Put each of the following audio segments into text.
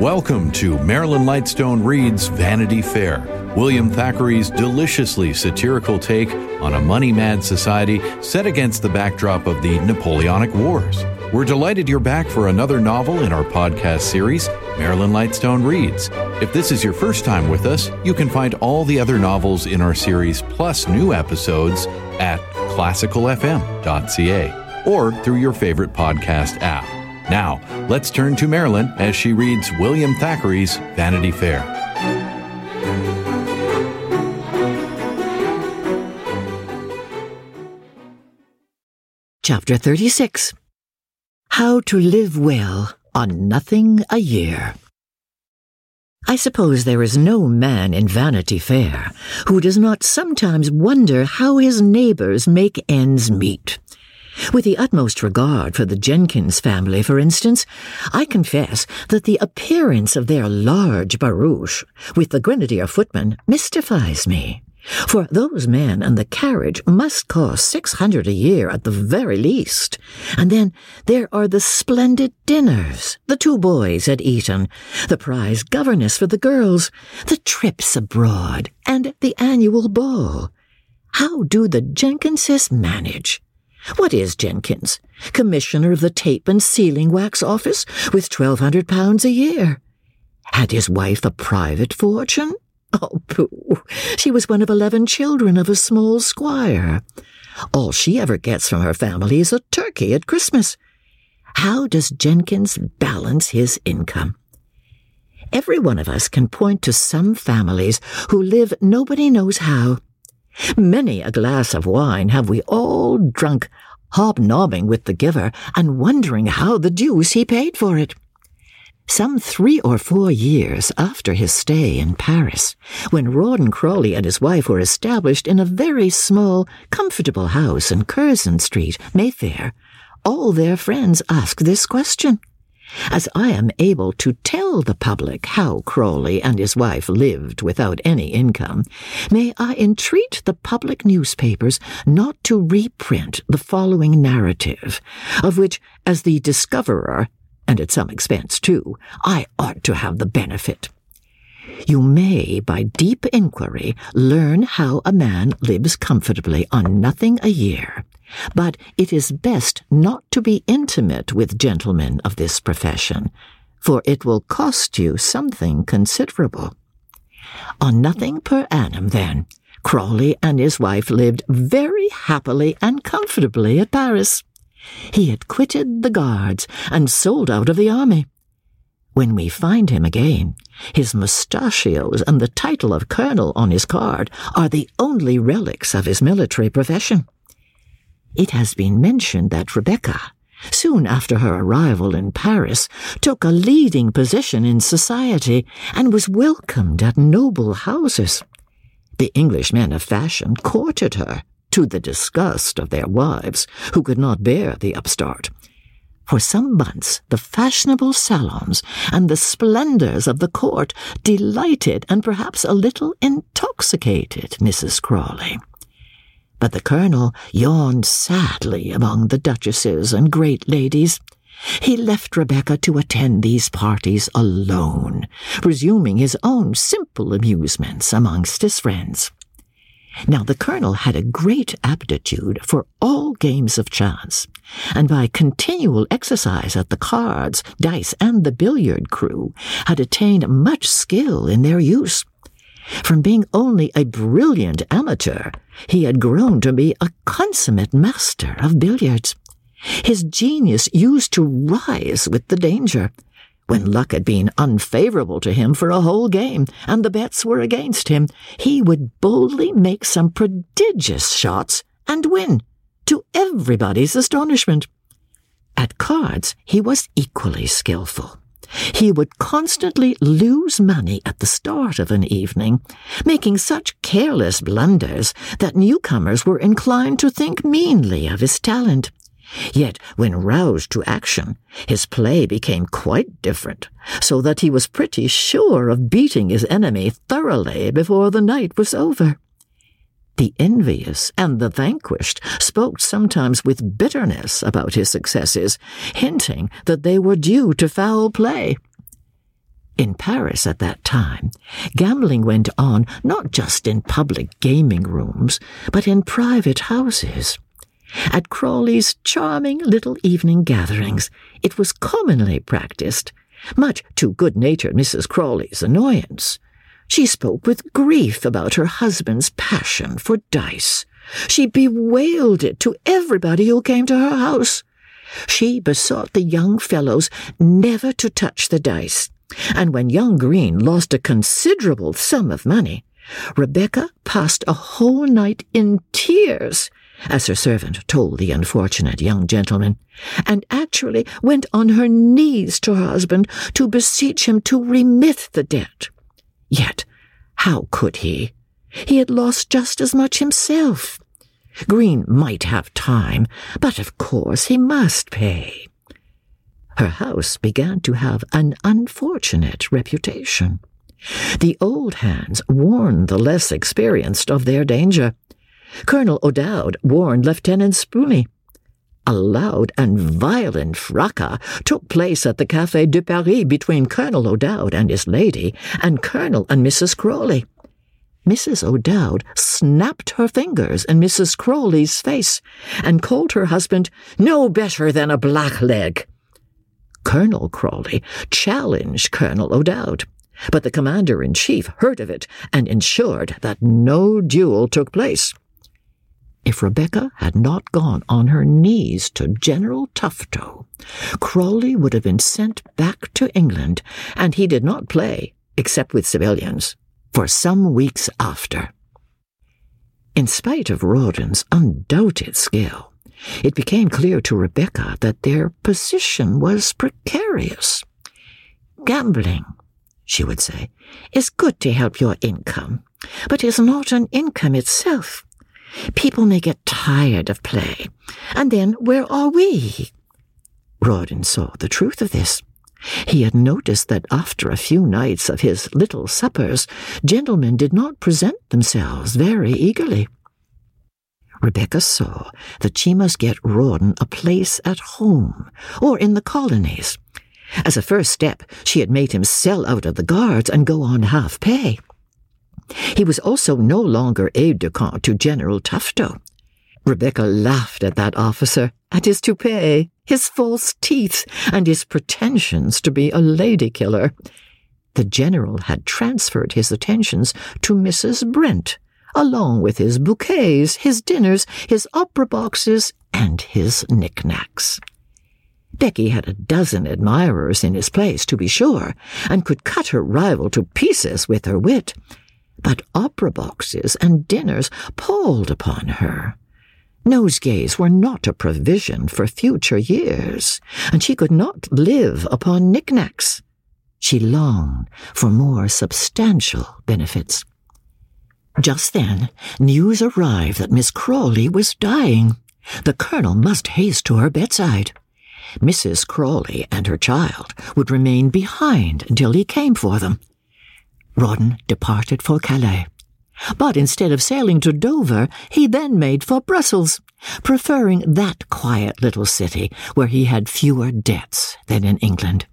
Welcome to Marilyn Lightstone Reads Vanity Fair, William Thackeray's deliciously satirical take on a money mad society set against the backdrop of the Napoleonic Wars. We're delighted you're back for another novel in our podcast series, Marilyn Lightstone Reads. If this is your first time with us, you can find all the other novels in our series plus new episodes at classicalfm.ca or through your favorite podcast app. Now, let's turn to Marilyn as she reads William Thackeray's Vanity Fair. Chapter 36 How to Live Well on Nothing a Year. I suppose there is no man in Vanity Fair who does not sometimes wonder how his neighbors make ends meet. With the utmost regard for the Jenkins family, for instance, I confess that the appearance of their large barouche with the grenadier footman mystifies me. For those men and the carriage must cost six hundred a year at the very least. And then there are the splendid dinners, the two boys at Eton, the prize governess for the girls, the trips abroad, and the annual ball. How do the Jenkinses manage? What is Jenkins? Commissioner of the Tape and Sealing Wax Office with twelve hundred pounds a year. Had his wife a private fortune? Oh, pooh! She was one of eleven children of a small squire. All she ever gets from her family is a turkey at Christmas. How does Jenkins balance his income? Every one of us can point to some families who live nobody knows how. Many a glass of wine have we all drunk, hobnobbing with the giver and wondering how the deuce he paid for it. Some three or four years after his stay in Paris, when Rawdon Crawley and his wife were established in a very small, comfortable house in Curzon Street, Mayfair, all their friends asked this question. As I am able to tell the public how Crawley and his wife lived without any income, may I entreat the public newspapers not to reprint the following narrative, of which, as the discoverer, and at some expense too, I ought to have the benefit. You may, by deep inquiry, learn how a man lives comfortably on nothing a year, but it is best not to be intimate with gentlemen of this profession, for it will cost you something considerable. On nothing per annum, then, Crawley and his wife lived very happily and comfortably at Paris. He had quitted the Guards and sold out of the army. When we find him again, his mustachios and the title of colonel on his card are the only relics of his military profession. It has been mentioned that Rebecca, soon after her arrival in Paris, took a leading position in society and was welcomed at noble houses. The English men of fashion courted her, to the disgust of their wives, who could not bear the upstart. For some months, the fashionable salons and the splendors of the court delighted and perhaps a little intoxicated Mrs. Crawley. But the colonel yawned sadly among the duchesses and great ladies. He left Rebecca to attend these parties alone, resuming his own simple amusements amongst his friends. Now the colonel had a great aptitude for all games of chance, and by continual exercise at the cards, dice, and the billiard cue, had attained much skill in their use. From being only a brilliant amateur, he had grown to be a consummate master of billiards. His genius used to rise with the danger. When luck had been unfavorable to him for a whole game, and the bets were against him, he would boldly make some prodigious shots and win, to everybody's astonishment. At cards, he was equally skilful. He would constantly lose money at the start of an evening, making such careless blunders that newcomers were inclined to think meanly of his talent. Yet, when roused to action, his play became quite different, so that he was pretty sure of beating his enemy thoroughly before the night was over. The envious and the vanquished spoke sometimes with bitterness about his successes, hinting that they were due to foul play. In Paris at that time, gambling went on not just in public gaming rooms, but in private houses. At Crawley's charming little evening gatherings, it was commonly practiced, much to good natured Mrs. Crawley's annoyance. She spoke with grief about her husband's passion for dice. She bewailed it to everybody who came to her house. She besought the young fellows never to touch the dice, and when young Green lost a considerable sum of money, Rebecca passed a whole night in tears, as her servant told the unfortunate young gentleman, and actually went on her knees to her husband to beseech him to remit the debt. Yet, how could he? He had lost just as much himself. Green might have time, but of course he must pay. Her house began to have an unfortunate reputation. The old hands warned the less experienced of their danger. Colonel O'Dowd warned Lieutenant Spooney. A loud and violent fracas took place at the Café de Paris between Colonel O'Dowd and his lady, and Colonel and Mrs. Crawley. Mrs. O'Dowd snapped her fingers in Mrs. Crawley's face and called her husband no better than a blackleg. Colonel Crawley challenged Colonel O'Dowd, but the commander in chief heard of it and ensured that no duel took place. If Rebecca had not gone on her knees to General Tufto, Crawley would have been sent back to England, and he did not play, except with civilians for some weeks after. In spite of Rawdon's undoubted skill, it became clear to Rebecca that their position was precarious. Gambling, she would say, is good to help your income, but is not an income itself. People may get tired of play, and then where are we? Rawdon saw the truth of this. He had noticed that after a few nights of his little suppers, gentlemen did not present themselves very eagerly. Rebecca saw that she must get Rawdon a place at home or in the colonies. As a first step, she had made him sell out of the guards and go on half pay. He was also no longer aide de camp to General Tufto. Rebecca laughed at that officer, at his toupee, his false teeth, and his pretensions to be a lady killer. The general had transferred his attentions to Mrs. Brent, along with his bouquets, his dinners, his opera boxes, and his knickknacks. Becky had a dozen admirers in his place, to be sure, and could cut her rival to pieces with her wit. But opera boxes and dinners palled upon her. Nosegays were not a provision for future years, and she could not live upon knickknacks. She longed for more substantial benefits. Just then, news arrived that Miss Crawley was dying. The colonel must haste to her bedside. Mrs. Crawley and her child would remain behind until he came for them. Rawdon departed for Calais. But instead of sailing to Dover, he then made for Brussels, preferring that quiet little city where he had fewer debts than in England.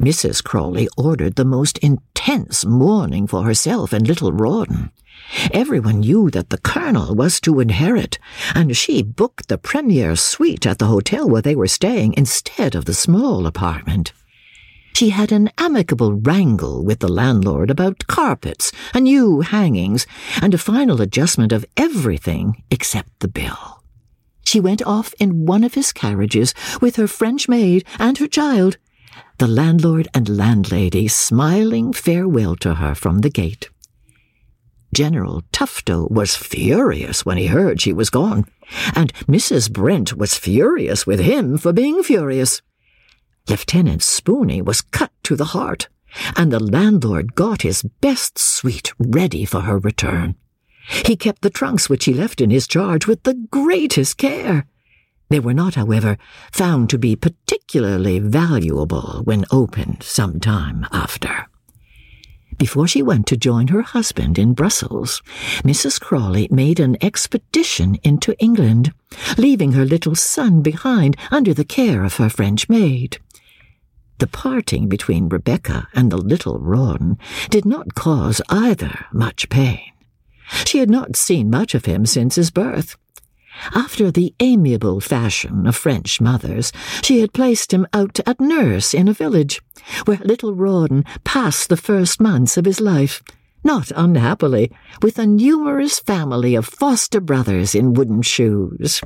Mrs. Crawley ordered the most intense mourning for herself and little Rawdon. Everyone knew that the colonel was to inherit, and she booked the premier suite at the hotel where they were staying instead of the small apartment. She had an amicable wrangle with the landlord about carpets and new hangings and a final adjustment of everything except the bill. She went off in one of his carriages with her French maid and her child, the landlord and landlady smiling farewell to her from the gate. General Tufto was furious when he heard she was gone, and Mrs. Brent was furious with him for being furious. Lieutenant Spooney was cut to the heart, and the landlord got his best suite ready for her return. He kept the trunks which he left in his charge with the greatest care. They were not, however, found to be particularly valuable when opened some time after. Before she went to join her husband in Brussels, Mrs. Crawley made an expedition into England, leaving her little son behind under the care of her French maid. The parting between Rebecca and the little Rawdon did not cause either much pain. She had not seen much of him since his birth. After the amiable fashion of French mothers, she had placed him out at nurse in a village, where little Rawdon passed the first months of his life, not unhappily, with a numerous family of foster brothers in wooden shoes.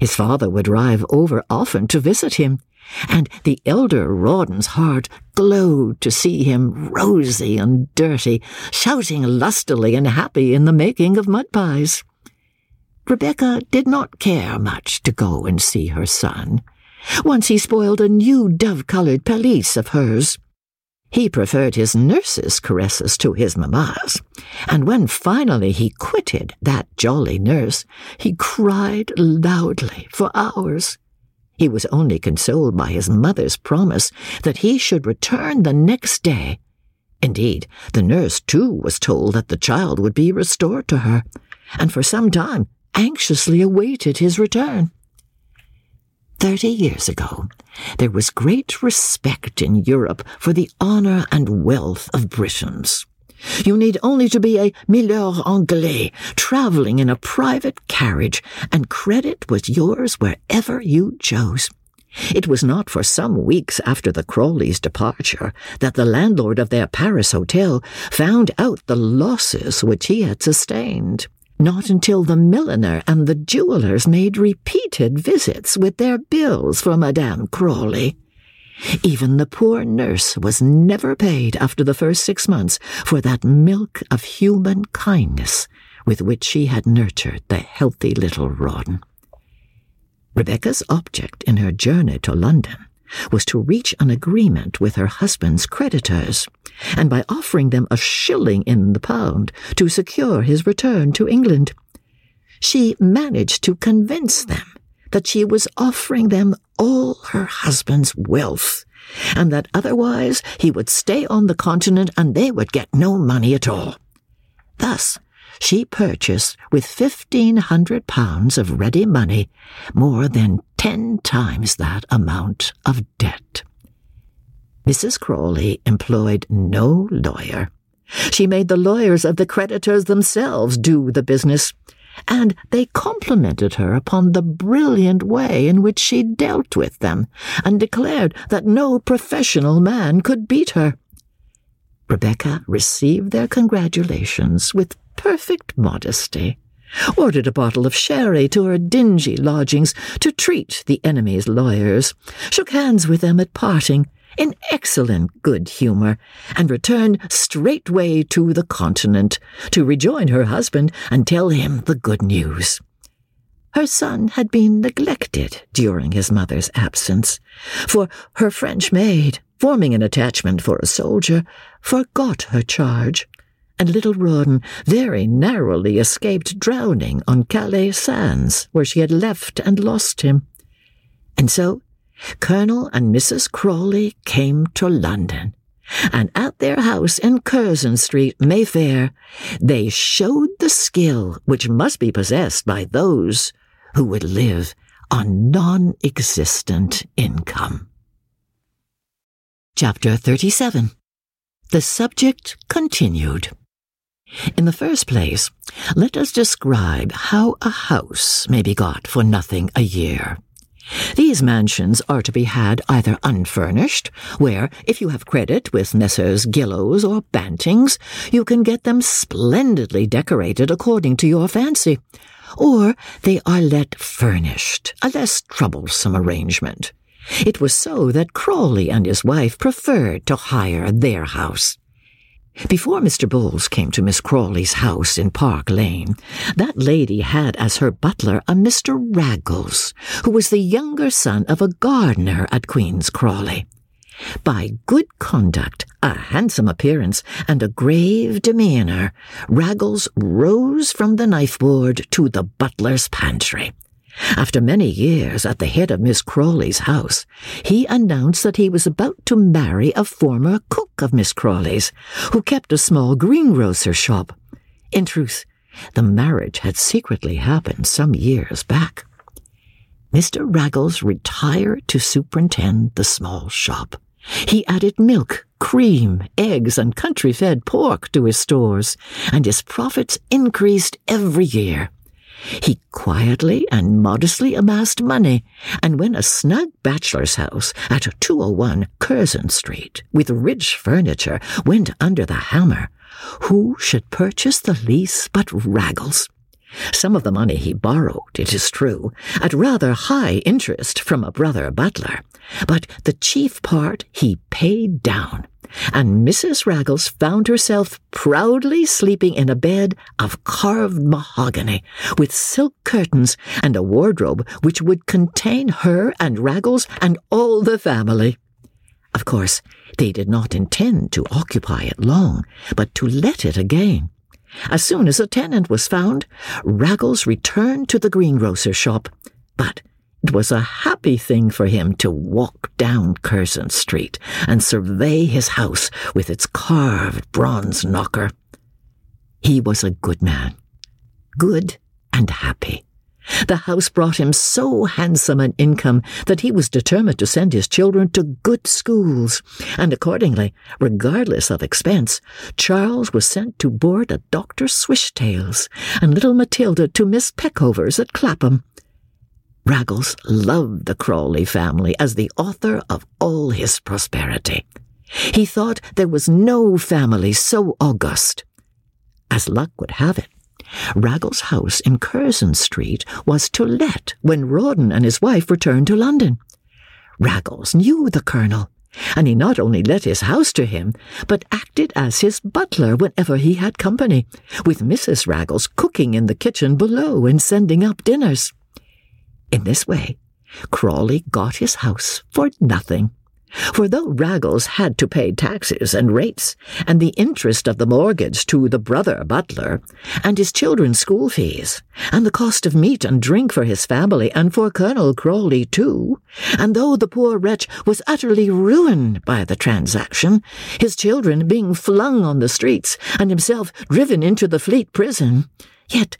His father would drive over often to visit him, and the elder Rawdon's heart glowed to see him rosy and dirty, shouting lustily and happy in the making of mud pies. Rebecca did not care much to go and see her son. Once he spoiled a new dove-coloured pelisse of hers. He preferred his nurse's caresses to his mamma's, and when finally he quitted that jolly nurse, he cried loudly for hours. He was only consoled by his mother's promise that he should return the next day. Indeed, the nurse too was told that the child would be restored to her, and for some time anxiously awaited his return. Thirty years ago, there was great respect in Europe for the honour and wealth of Britons. You need only to be a milord anglais, travelling in a private carriage, and credit was yours wherever you chose. It was not for some weeks after the Crawleys' departure that the landlord of their Paris hotel found out the losses which he had sustained. Not until the milliner and the jewellers made repeated visits with their bills for Madame Crawley. Even the poor nurse was never paid after the first six months for that milk of human kindness with which she had nurtured the healthy little Rawdon. Rebecca's object in her journey to London was to reach an agreement with her husband's creditors, and by offering them a shilling in the pound to secure his return to England. She managed to convince them that she was offering them all her husband's wealth, and that otherwise he would stay on the continent and they would get no money at all. Thus, she purchased with fifteen hundred pounds of ready money more than ten times that amount of debt. Mrs. Crawley employed no lawyer. She made the lawyers of the creditors themselves do the business, and they complimented her upon the brilliant way in which she dealt with them, and declared that no professional man could beat her. Rebecca received their congratulations with perfect modesty, ordered a bottle of sherry to her dingy lodgings to treat the enemy's lawyers, shook hands with them at parting in excellent good humour, and returned straightway to the continent to rejoin her husband and tell him the good news. Her son had been neglected during his mother's absence, for her French maid, forming an attachment for a soldier, forgot her charge and little Rawdon very narrowly escaped drowning on Calais sands, where she had left and lost him. And so Colonel and Mrs. Crawley came to London, and at their house in Curzon Street, Mayfair, they showed the skill which must be possessed by those who would live on non-existent income. Chapter 37 The subject continued. In the first place, let us describe how a house may be got for nothing a year. These mansions are to be had either unfurnished, where, if you have credit with Messrs. Gillows or Bantings, you can get them splendidly decorated according to your fancy, or they are let furnished, a less troublesome arrangement. It was so that Crawley and his wife preferred to hire their house. Before Mr. Bowles came to Miss Crawley's house in Park Lane, that lady had as her butler a Mr. Raggles, who was the younger son of a gardener at Queen's Crawley. By good conduct, a handsome appearance, and a grave demeanour, Raggles rose from the knife board to the butler's pantry. After many years at the head of Miss Crawley's house, he announced that he was about to marry a former cook of Miss Crawley's, who kept a small greengrocer's shop. In truth, the marriage had secretly happened some years back. Mr. Raggles retired to superintend the small shop, He added milk, cream, eggs, and country fed pork to his stores, and his profits increased every year. He quietly and modestly amassed money, and when a snug bachelor's house at 201 Curzon Street, with rich furniture, went under the hammer, who should purchase the lease but Raggles? Some of the money he borrowed, it is true, at rather high interest from a brother butler, but the chief part he paid down, and Mrs. Raggles found herself proudly sleeping in a bed of carved mahogany, with silk curtains and a wardrobe which would contain her and Raggles and all the family. Of course, they did not intend to occupy it long, but to let it again. As soon as a tenant was found, Raggles returned to the greengrocer's shop, but it was a happy thing for him to walk down Curzon Street and survey his house with its carved bronze knocker. He was a good man, good and happy. The house brought him so handsome an income that he was determined to send his children to good schools, and accordingly, regardless of expense, Charles was sent to board at Dr. Swishtail's, and little Matilda to Miss Peckover's at Clapham. Raggles loved the Crawley family as the author of all his prosperity. He thought there was no family so august. As luck would have it, Raggles' house in Curzon Street was to let when Rawdon and his wife returned to London. Raggles knew the Colonel, and he not only let his house to him, but acted as his butler whenever he had company, with Mrs. Raggles cooking in the kitchen below and sending up dinners. In this way, Crawley got his house for nothing. For though Raggles had to pay taxes and rates, and the interest of the mortgage to the brother butler, and his children's school fees, and the cost of meat and drink for his family and for Colonel Crawley too, and though the poor wretch was utterly ruined by the transaction, his children being flung on the streets, and himself driven into the Fleet prison, yet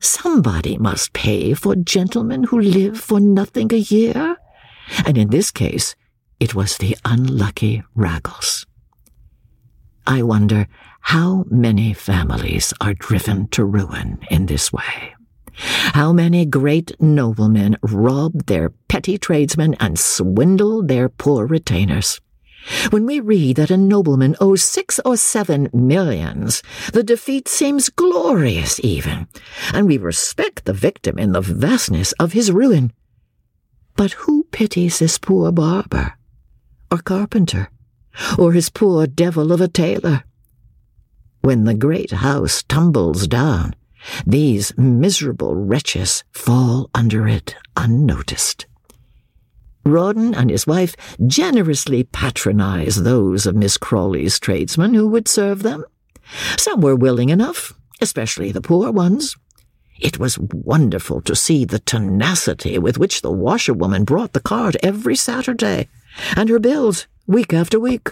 somebody must pay for gentlemen who live for nothing a year, and in this case, it was the unlucky Raggles. I wonder how many families are driven to ruin in this way. How many great noblemen rob their petty tradesmen and swindle their poor retainers. When we read that a nobleman owes six or seven millions, the defeat seems glorious even, and we respect the victim in the vastness of his ruin. But who pities this poor barber? or carpenter, or his poor devil of a tailor. When the great house tumbles down, these miserable wretches fall under it unnoticed. Rawdon and his wife generously patronized those of Miss Crawley's tradesmen who would serve them. Some were willing enough, especially the poor ones. It was wonderful to see the tenacity with which the washerwoman brought the cart every Saturday, and her bills week after week.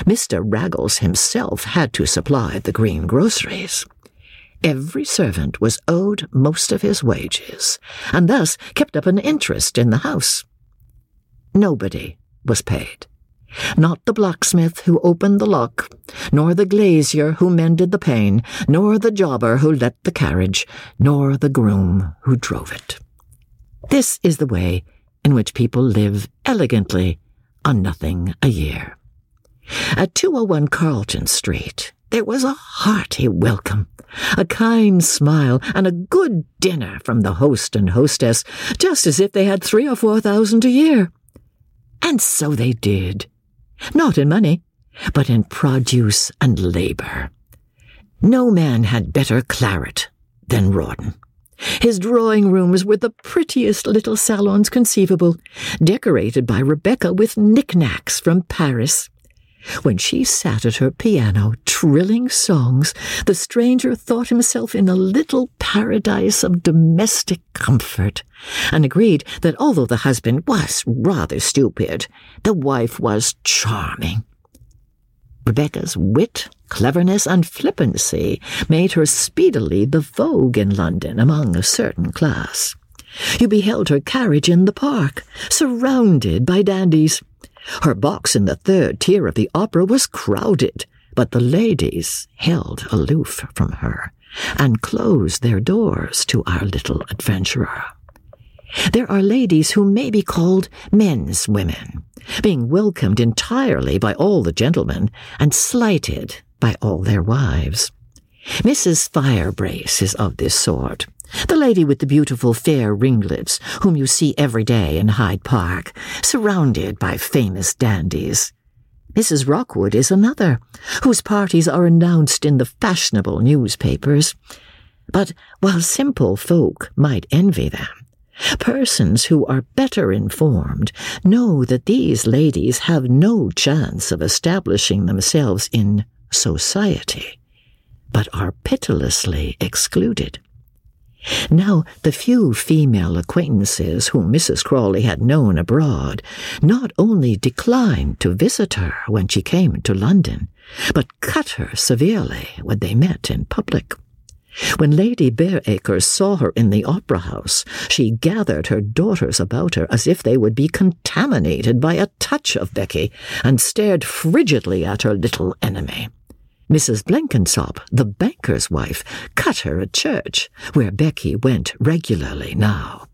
Mr. Raggles himself had to supply the green groceries. Every servant was owed most of his wages, and thus kept up an interest in the house. Nobody was paid. Not the blacksmith who opened the lock, nor the glazier who mended the pane, nor the jobber who let the carriage, nor the groom who drove it. This is the way in which people live elegantly on nothing a year. At 201 Carlton Street, there was a hearty welcome, a kind smile, and a good dinner from the host and hostess, just as if they had three or four thousand a year. And so they did. Not in money, but in produce and labor. No man had better claret than Rawdon. His drawing rooms were the prettiest little salons conceivable, decorated by Rebecca with knickknacks from Paris. When she sat at her piano trilling songs, the stranger thought himself in a little paradise of domestic comfort, and agreed that although the husband was rather stupid, the wife was charming. Rebecca's wit, cleverness, and flippancy made her speedily the vogue in London among a certain class. You beheld her carriage in the park, surrounded by dandies. Her box in the third tier of the opera was crowded, but the ladies held aloof from her and closed their doors to our little adventurer. There are ladies who may be called men's women, being welcomed entirely by all the gentlemen and slighted by all their wives. Mrs. Firebrace is of this sort. The lady with the beautiful fair ringlets, whom you see every day in Hyde Park, surrounded by famous dandies. Mrs. Rockwood is another, whose parties are announced in the fashionable newspapers. But while simple folk might envy them, persons who are better informed know that these ladies have no chance of establishing themselves in society, but are pitilessly excluded. Now, the few female acquaintances whom Mrs. Crawley had known abroad not only declined to visit her when she came to London, but cut her severely when they met in public. When Lady Bareacres saw her in the opera house, she gathered her daughters about her as if they would be contaminated by a touch of Becky, and stared frigidly at her little enemy. Mrs. Blenkinsop, the banker's wife, cut her at church, where Becky went regularly now.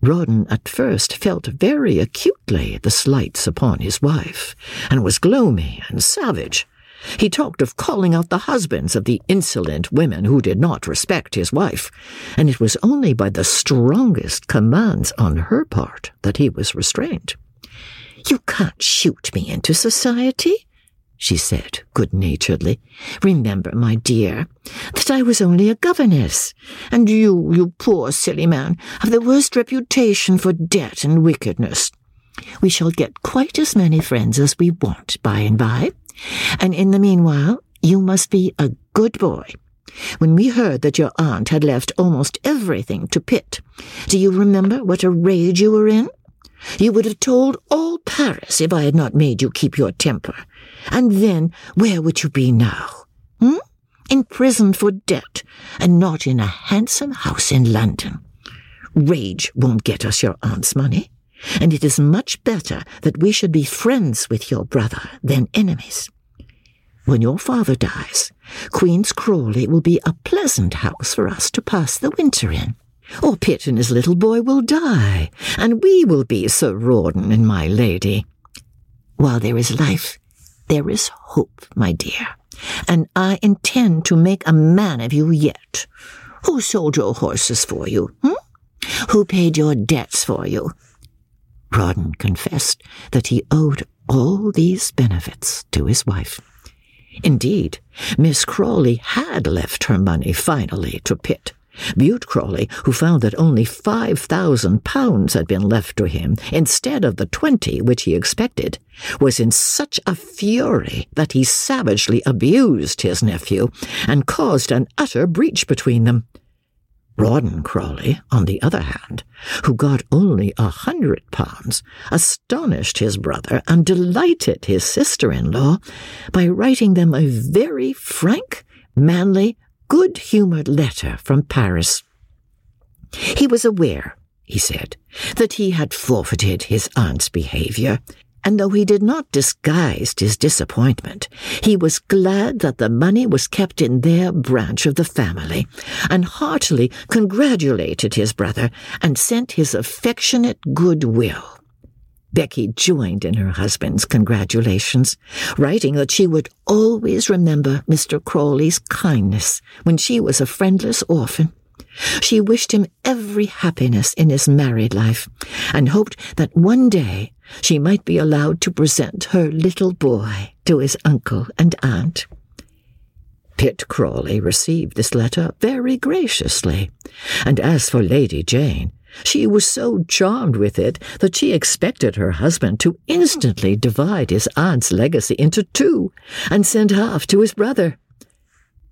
Rawdon at first felt very acutely the slights upon his wife, and was gloomy and savage. He talked of calling out the husbands of the insolent women who did not respect his wife, and it was only by the strongest commands on her part that he was restrained. You can't shoot me into society, she said good naturedly. Remember, my dear, that I was only a governess, and you, you poor silly man, have the worst reputation for debt and wickedness. We shall get quite as many friends as we want by and by, and in the meanwhile, you must be a good boy. When we heard that your aunt had left almost everything to Pitt, do you remember what a rage you were in? You would have told all Paris if I had not made you keep your temper. And then where would you be now? Hmm? In prison for debt, and not in a handsome house in London. Rage won't get us your aunt's money, and it is much better that we should be friends with your brother than enemies. When your father dies, Queen's Crawley will be a pleasant house for us to pass the winter in. Or Pitt and his little boy will die, and we will be Sir Rawdon and my lady. While there is life, there is hope, my dear, and I intend to make a man of you yet. Who sold your horses for you? Hmm? Who paid your debts for you? Rawdon confessed that he owed all these benefits to his wife. Indeed, Miss Crawley had left her money finally to Pitt. Bute Crawley, who found that only five thousand pounds had been left to him instead of the twenty which he expected, was in such a fury that he savagely abused his nephew and caused an utter breach between them. Rawdon Crawley, on the other hand, who got only a hundred pounds, astonished his brother and delighted his sister-in-law by writing them a very frank, manly, good humoured letter from Paris. He was aware, he said, that he had forfeited his aunt's behaviour, and though he did not disguise his disappointment, he was glad that the money was kept in their branch of the family, and heartily congratulated his brother and sent his affectionate goodwill. Becky joined in her husband's congratulations, writing that she would always remember Mr. Crawley's kindness when she was a friendless orphan. She wished him every happiness in his married life, and hoped that one day she might be allowed to present her little boy to his uncle and aunt. Pitt Crawley received this letter very graciously, and as for Lady Jane, she was so charmed with it that she expected her husband to instantly divide his aunt's legacy into two and send half to his brother.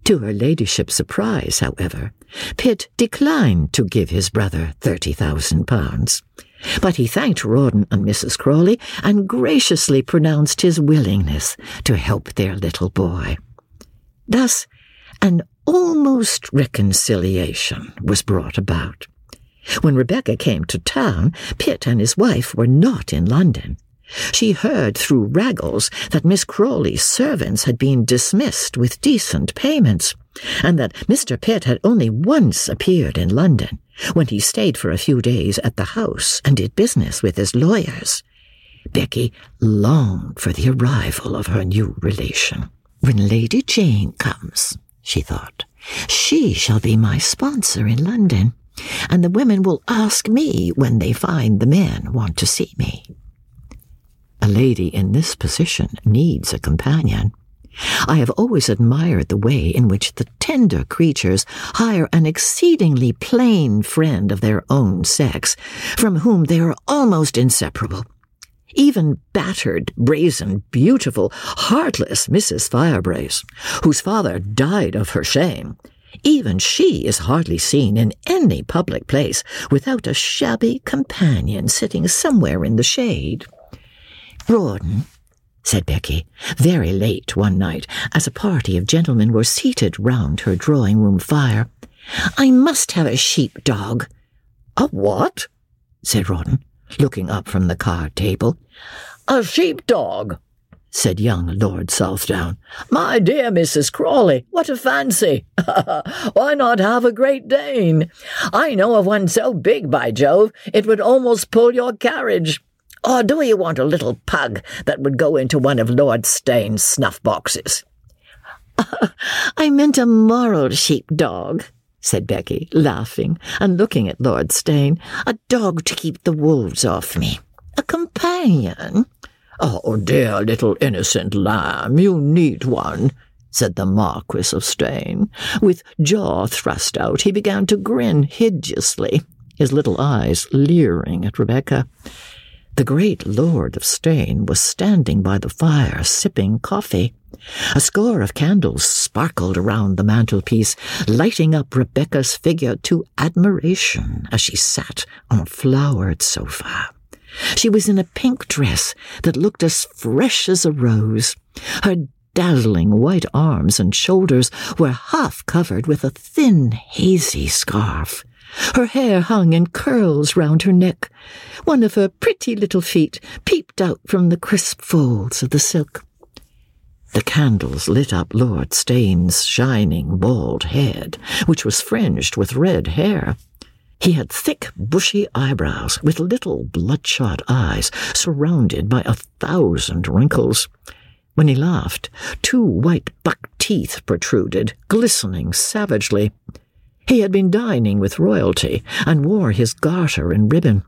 To her ladyship's surprise, however, Pitt declined to give his brother thirty thousand pounds. But he thanked Rawdon and Mrs. Crawley and graciously pronounced his willingness to help their little boy. Thus, an almost reconciliation was brought about. When Rebecca came to town, Pitt and his wife were not in London, She heard through Raggles that Miss Crawley's servants had been dismissed with decent payments, and that Mr. Pitt had only once appeared in London, when he stayed for a few days at the house and did business with his lawyers. Becky longed for the arrival of her new relation. When Lady Jane comes, she thought, she shall be my sponsor in London, and the women will ask me when they find the men want to see me. A lady in this position needs a companion. I have always admired the way in which the tender creatures hire an exceedingly plain friend of their own sex, from whom they are almost inseparable. Even battered, brazen, beautiful, heartless Mrs. Firebrace, whose father died of her shame, even she is hardly seen in any public place without a shabby companion sitting somewhere in the shade. Rawdon, said Becky, very late one night, as a party of gentlemen were seated round her drawing room fire. I must have a sheep dog. A what? said Rawdon, looking up from the card table. A sheep dog, said young Lord Southdown. My dear Mrs. Crawley, what a fancy! Why not have a Great Dane? I know of one so big, by Jove, it would almost pull your carriage. Or do you want a little pug that would go into one of Lord Steyne's snuff boxes? I meant a moral sheep-dog, said Becky, laughing and looking at Lord Steyne. A dog to keep the wolves off me. A companion. Oh, dear little innocent lamb, you need one, said the Marquis of Steyne. With jaw thrust out, he began to grin hideously, his little eyes leering at Rebecca. The great lord of Steyne was standing by the fire sipping coffee. A score of candles sparkled around the mantelpiece, lighting up Rebecca's figure to admiration as she sat on a flowered sofa. She was in a pink dress that looked as fresh as a rose. Her dazzling white arms and shoulders were half covered with a thin, hazy scarf. Her hair hung in curls round her neck. One of her pretty little feet peeped out from the crisp folds of the silk. The candles lit up Lord Steyne's shining bald head, which was fringed with red hair. He had thick, bushy eyebrows with little bloodshot eyes surrounded by a thousand wrinkles. When he laughed, two white buck teeth protruded, glistening savagely. He had been dining with royalty and wore his garter and ribbon.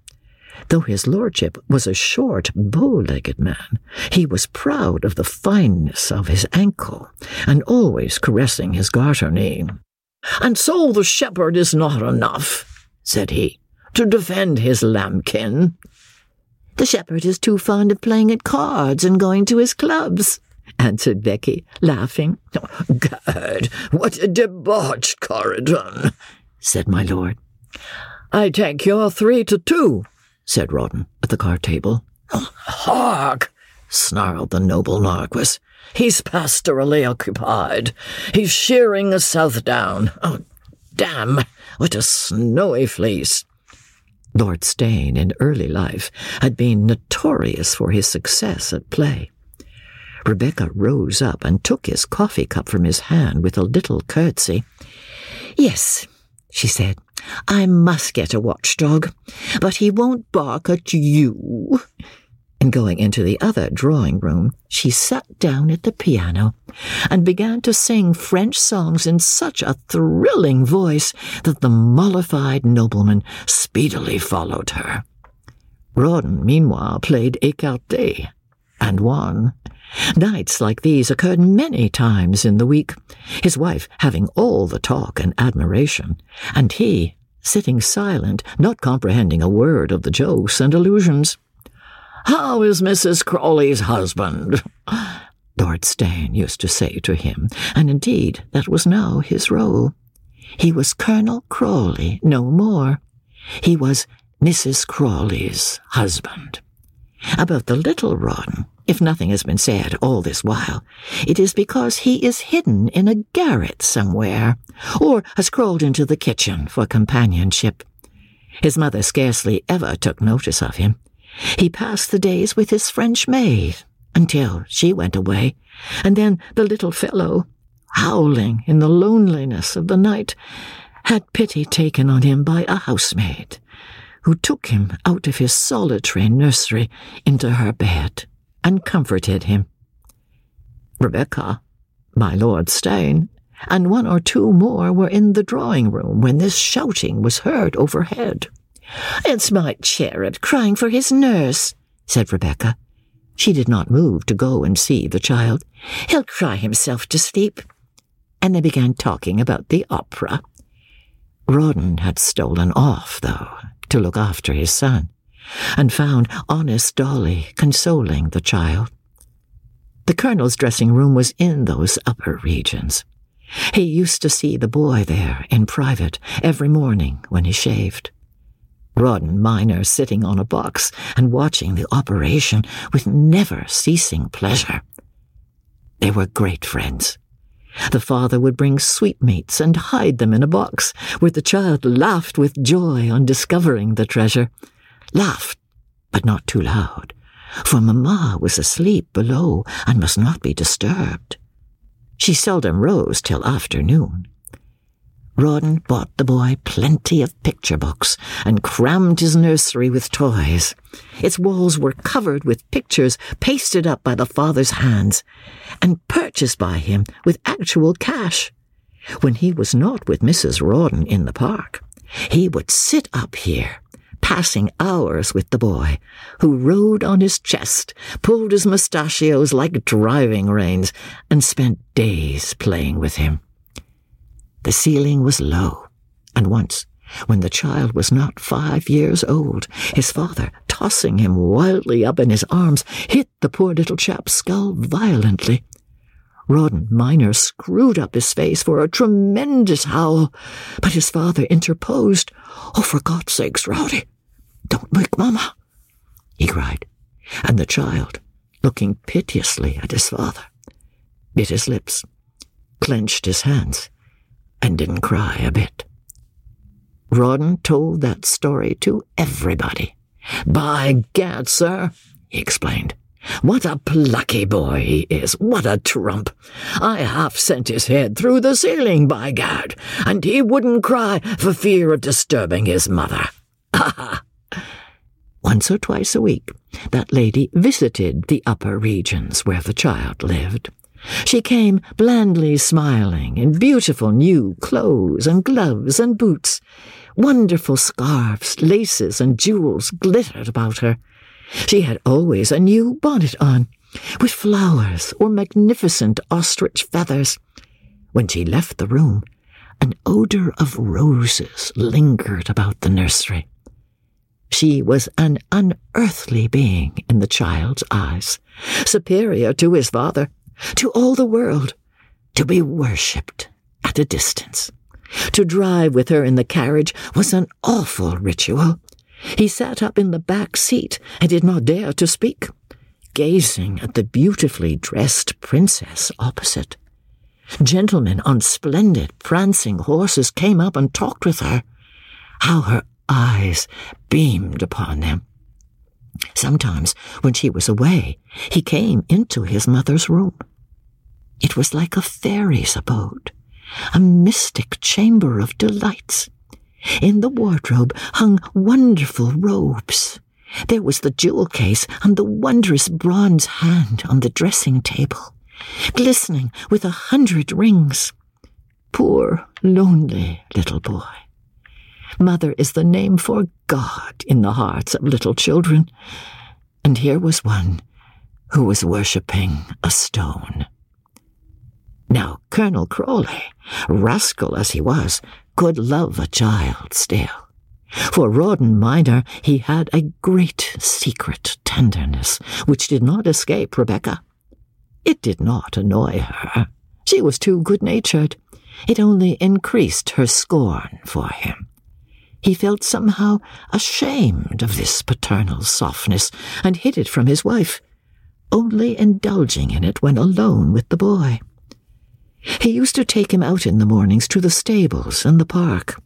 Though his lordship was a short, bow-legged man, he was proud of the fineness of his ankle, and always caressing his garter knee. And so the shepherd is not enough, said he, to defend his lambkin. The shepherd is too fond of playing at cards and going to his clubs, answered Becky, laughing. Gad, what a debauched Corydon, said my lord. I take your three to two, said Rawdon at the card table. Hark, snarled the noble Marquis. He's pastorally occupied. He's shearing a Southdown. Oh, damn, what a snowy fleece. Lord Steyne, in early life, had been notorious for his success at play. Rebecca rose up and took his coffee cup from his hand with a little curtsy. Yes, she said, I must get a watchdog, but he won't bark at you. And going into the other drawing room, she sat down at the piano and began to sing French songs in such a thrilling voice that the mollified nobleman speedily followed her. Rawdon, meanwhile, played écarté and won. Nights like these occurred many times in the week, his wife having all the talk and admiration, and he sitting silent, not comprehending a word of the jokes and allusions. How is Mrs. Crawley's husband? Lord Steyne used to say to him, and indeed that was now his role. He was Colonel Crawley, no more. He was Mrs. Crawley's husband. About the little Rawdon, if nothing has been said all this while, it is because he is hidden in a garret somewhere, or has crawled into the kitchen for companionship. His mother scarcely ever took notice of him. He passed the days with his French maid until she went away, and then the little fellow, howling in the loneliness of the night, had pity taken on him by a housemaid, who took him out of his solitary nursery into her bed and comforted him. Rebecca, my Lord Steyne, and one or two more were in the drawing room when this shouting was heard overhead. It's my cherub crying for his nurse, said Rebecca. She did not move to go and see the child. He'll cry himself to sleep. And they began talking about the opera. Rawdon had stolen off, though, to look after his son, and found honest Dolly consoling the child. The colonel's dressing room was in those upper regions. He used to see the boy there in private every morning when he shaved. Rawdon Minor sitting on a box and watching the operation with never ceasing pleasure. They were great friends. The father would bring sweetmeats and hide them in a box, where the child laughed with joy on discovering the treasure. Laughed, but not too loud, for Mamma was asleep below and must not be disturbed. She seldom rose till afternoon. Rawdon bought the boy plenty of picture books and crammed his nursery with toys. Its walls were covered with pictures pasted up by the father's hands and purchased by him with actual cash. When he was not with Mrs. Rawdon in the park, he would sit up here, passing hours with the boy, who rode on his chest, pulled his mustachios like driving reins, and spent days playing with him. The ceiling was low, and once, when the child was not five years old, his father, tossing him wildly up in his arms, hit the poor little chap's skull violently. Rawdon Minor screwed up his face for a tremendous howl, but his father interposed. Oh, for God's sakes, Rawdy, don't wake Mamma, he cried, and the child, looking piteously at his father, bit his lips, clenched his hands, and didn't cry a bit. Rawdon told that story to everybody. By gad, sir, he explained. What a plucky boy he is! What a trump! I half sent his head through the ceiling, by gad, and he wouldn't cry for fear of disturbing his mother. Ha ha! Once or twice a week, that lady visited the upper regions where the child lived. She came blandly smiling in beautiful new clothes and gloves and boots. Wonderful scarves, laces, and jewels glittered about her. She had always a new bonnet on, with flowers or magnificent ostrich feathers. When she left the room, an odor of roses lingered about the nursery. She was an unearthly being in the child's eyes, superior to his father, to all the world, to be worshipped at a distance. To drive with her in the carriage was an awful ritual. He sat up in the back seat and did not dare to speak, gazing at the beautifully dressed princess opposite. Gentlemen on splendid prancing horses came up and talked with her. How her eyes beamed upon them. Sometimes, when she was away, he came into his mother's room. It was like a fairy's abode, a mystic chamber of delights. In the wardrobe hung wonderful robes. There was the jewel case and the wondrous bronze hand on the dressing table, glistening with a hundred rings. Poor, lonely little boy. Mother is the name for God in the hearts of little children. And here was one who was worshipping a stone. Now, Colonel Crawley, rascal as he was, could love a child still. For Rawdon Minor he had a great secret tenderness which did not escape Rebecca. It did not annoy her. She was too good-natured. It only increased her scorn for him. He felt somehow ashamed of this paternal softness and hid it from his wife, only indulging in it when alone with the boy. He used to take him out in the mornings to the stables and the park.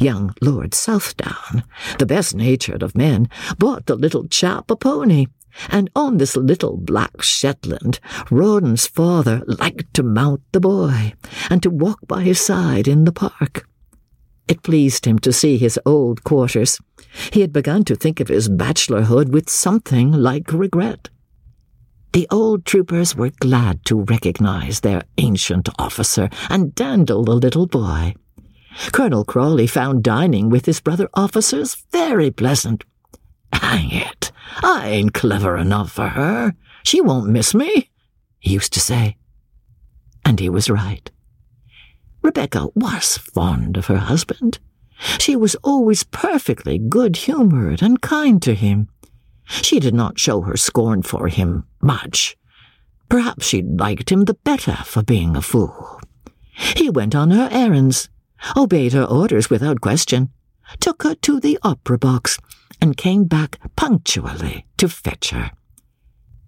Young Lord Southdown, the best natured of men, bought the little chap a pony, and on this little black Shetland, Rawdon's father liked to mount the boy, and to walk by his side in the park. It pleased him to see his old quarters. He had begun to think of his bachelorhood with something like regret. The old troopers were glad to recognize their ancient officer and dandle the little boy. Colonel Crawley found dining with his brother officers very pleasant. Hang it, I ain't clever enough for her. She won't miss me, he used to say. And he was right. Rebecca was fond of her husband. She was always perfectly good humored and kind to him. She did not show her scorn for him much. Perhaps she liked him the better for being a fool. He went on her errands, obeyed her orders without question, took her to the opera box, and came back punctually to fetch her.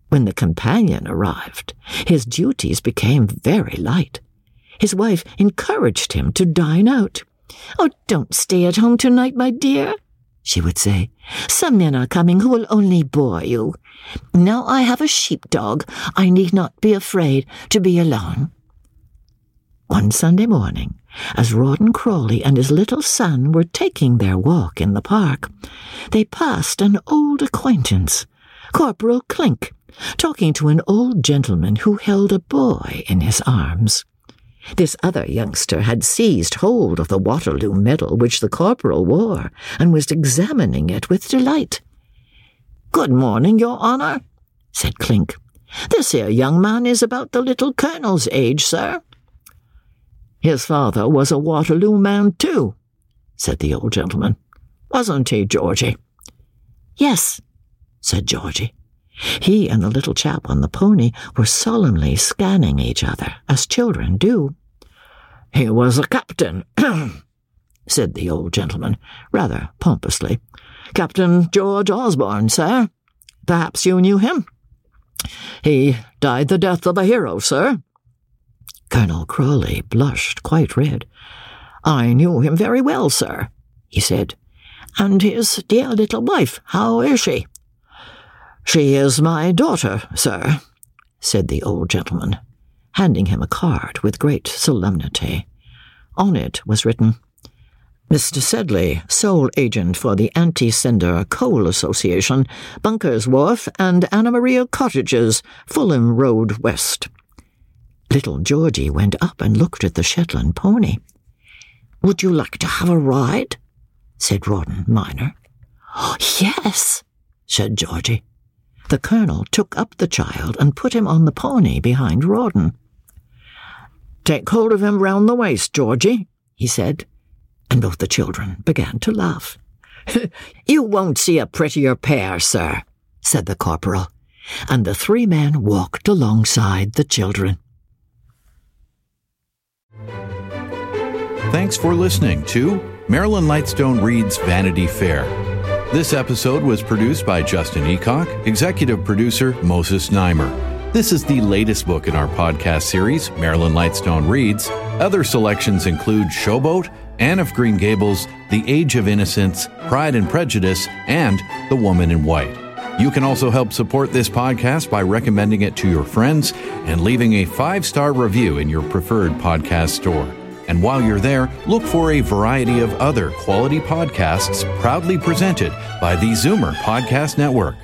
When the companion arrived, his duties became very light. His wife encouraged him to dine out. Oh, don't stay at home tonight, my dear, she would say. Some men are coming who will only bore you. Now I have a sheepdog. I need not be afraid to be alone. One Sunday morning, as Rawdon Crawley and his little son were taking their walk in the park, they passed an old acquaintance, Corporal Clink, talking to an old gentleman who held a boy in his arms. This other youngster had seized hold of the Waterloo medal which the corporal wore, and was examining it with delight. Good morning, your honour, said Clink. This here young man is about the little colonel's age, sir. His father was a Waterloo man, too, said the old gentleman. Wasn't he, Georgie? Yes, said Georgie. He and the little chap on the pony were solemnly scanning each other, as children do. He was a captain, said the old gentleman, rather pompously. Captain George Osborne, sir. Perhaps you knew him? He died the death of a hero, sir. Colonel Crawley blushed quite red. I knew him very well, sir, he said. And his dear little wife, how is she? She is my daughter, sir, said the old gentleman, handing him a card with great solemnity. On it was written, Mr. Sedley, sole agent for the Anti Cinder Coal Association, Bunkers Wharf and Anna Maria Cottages, Fulham Road West. Little Georgie went up and looked at the Shetland pony. Would you like to have a ride? said Rawdon Minor. Yes, said Georgie. The colonel took up the child and put him on the pony behind Rawdon. Take hold of him round the waist, Georgie, he said, and both the children began to laugh. you won't see a prettier pair, sir, said the corporal, and the three men walked alongside the children. Thanks for listening to Marilyn Lightstone Reads Vanity Fair. This episode was produced by Justin Eacock, executive producer Moses Znaimer. This is the latest book in our podcast series, Marilyn Lightstone Reads. Other selections include Showboat, Anne of Green Gables, The Age of Innocence, Pride and Prejudice, and The Woman in White. You can also help support this podcast by recommending it to your friends and leaving a five star review in your preferred podcast store. And while you're there, look for a variety of other quality podcasts proudly presented by the Zoomer Podcast Network.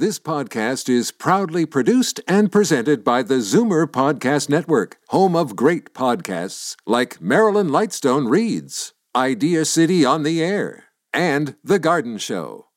This podcast is proudly produced and presented by the Zoomer Podcast Network, home of great podcasts like Marilyn Lightstone Reads, Idea City on the Air, and The Garden Show.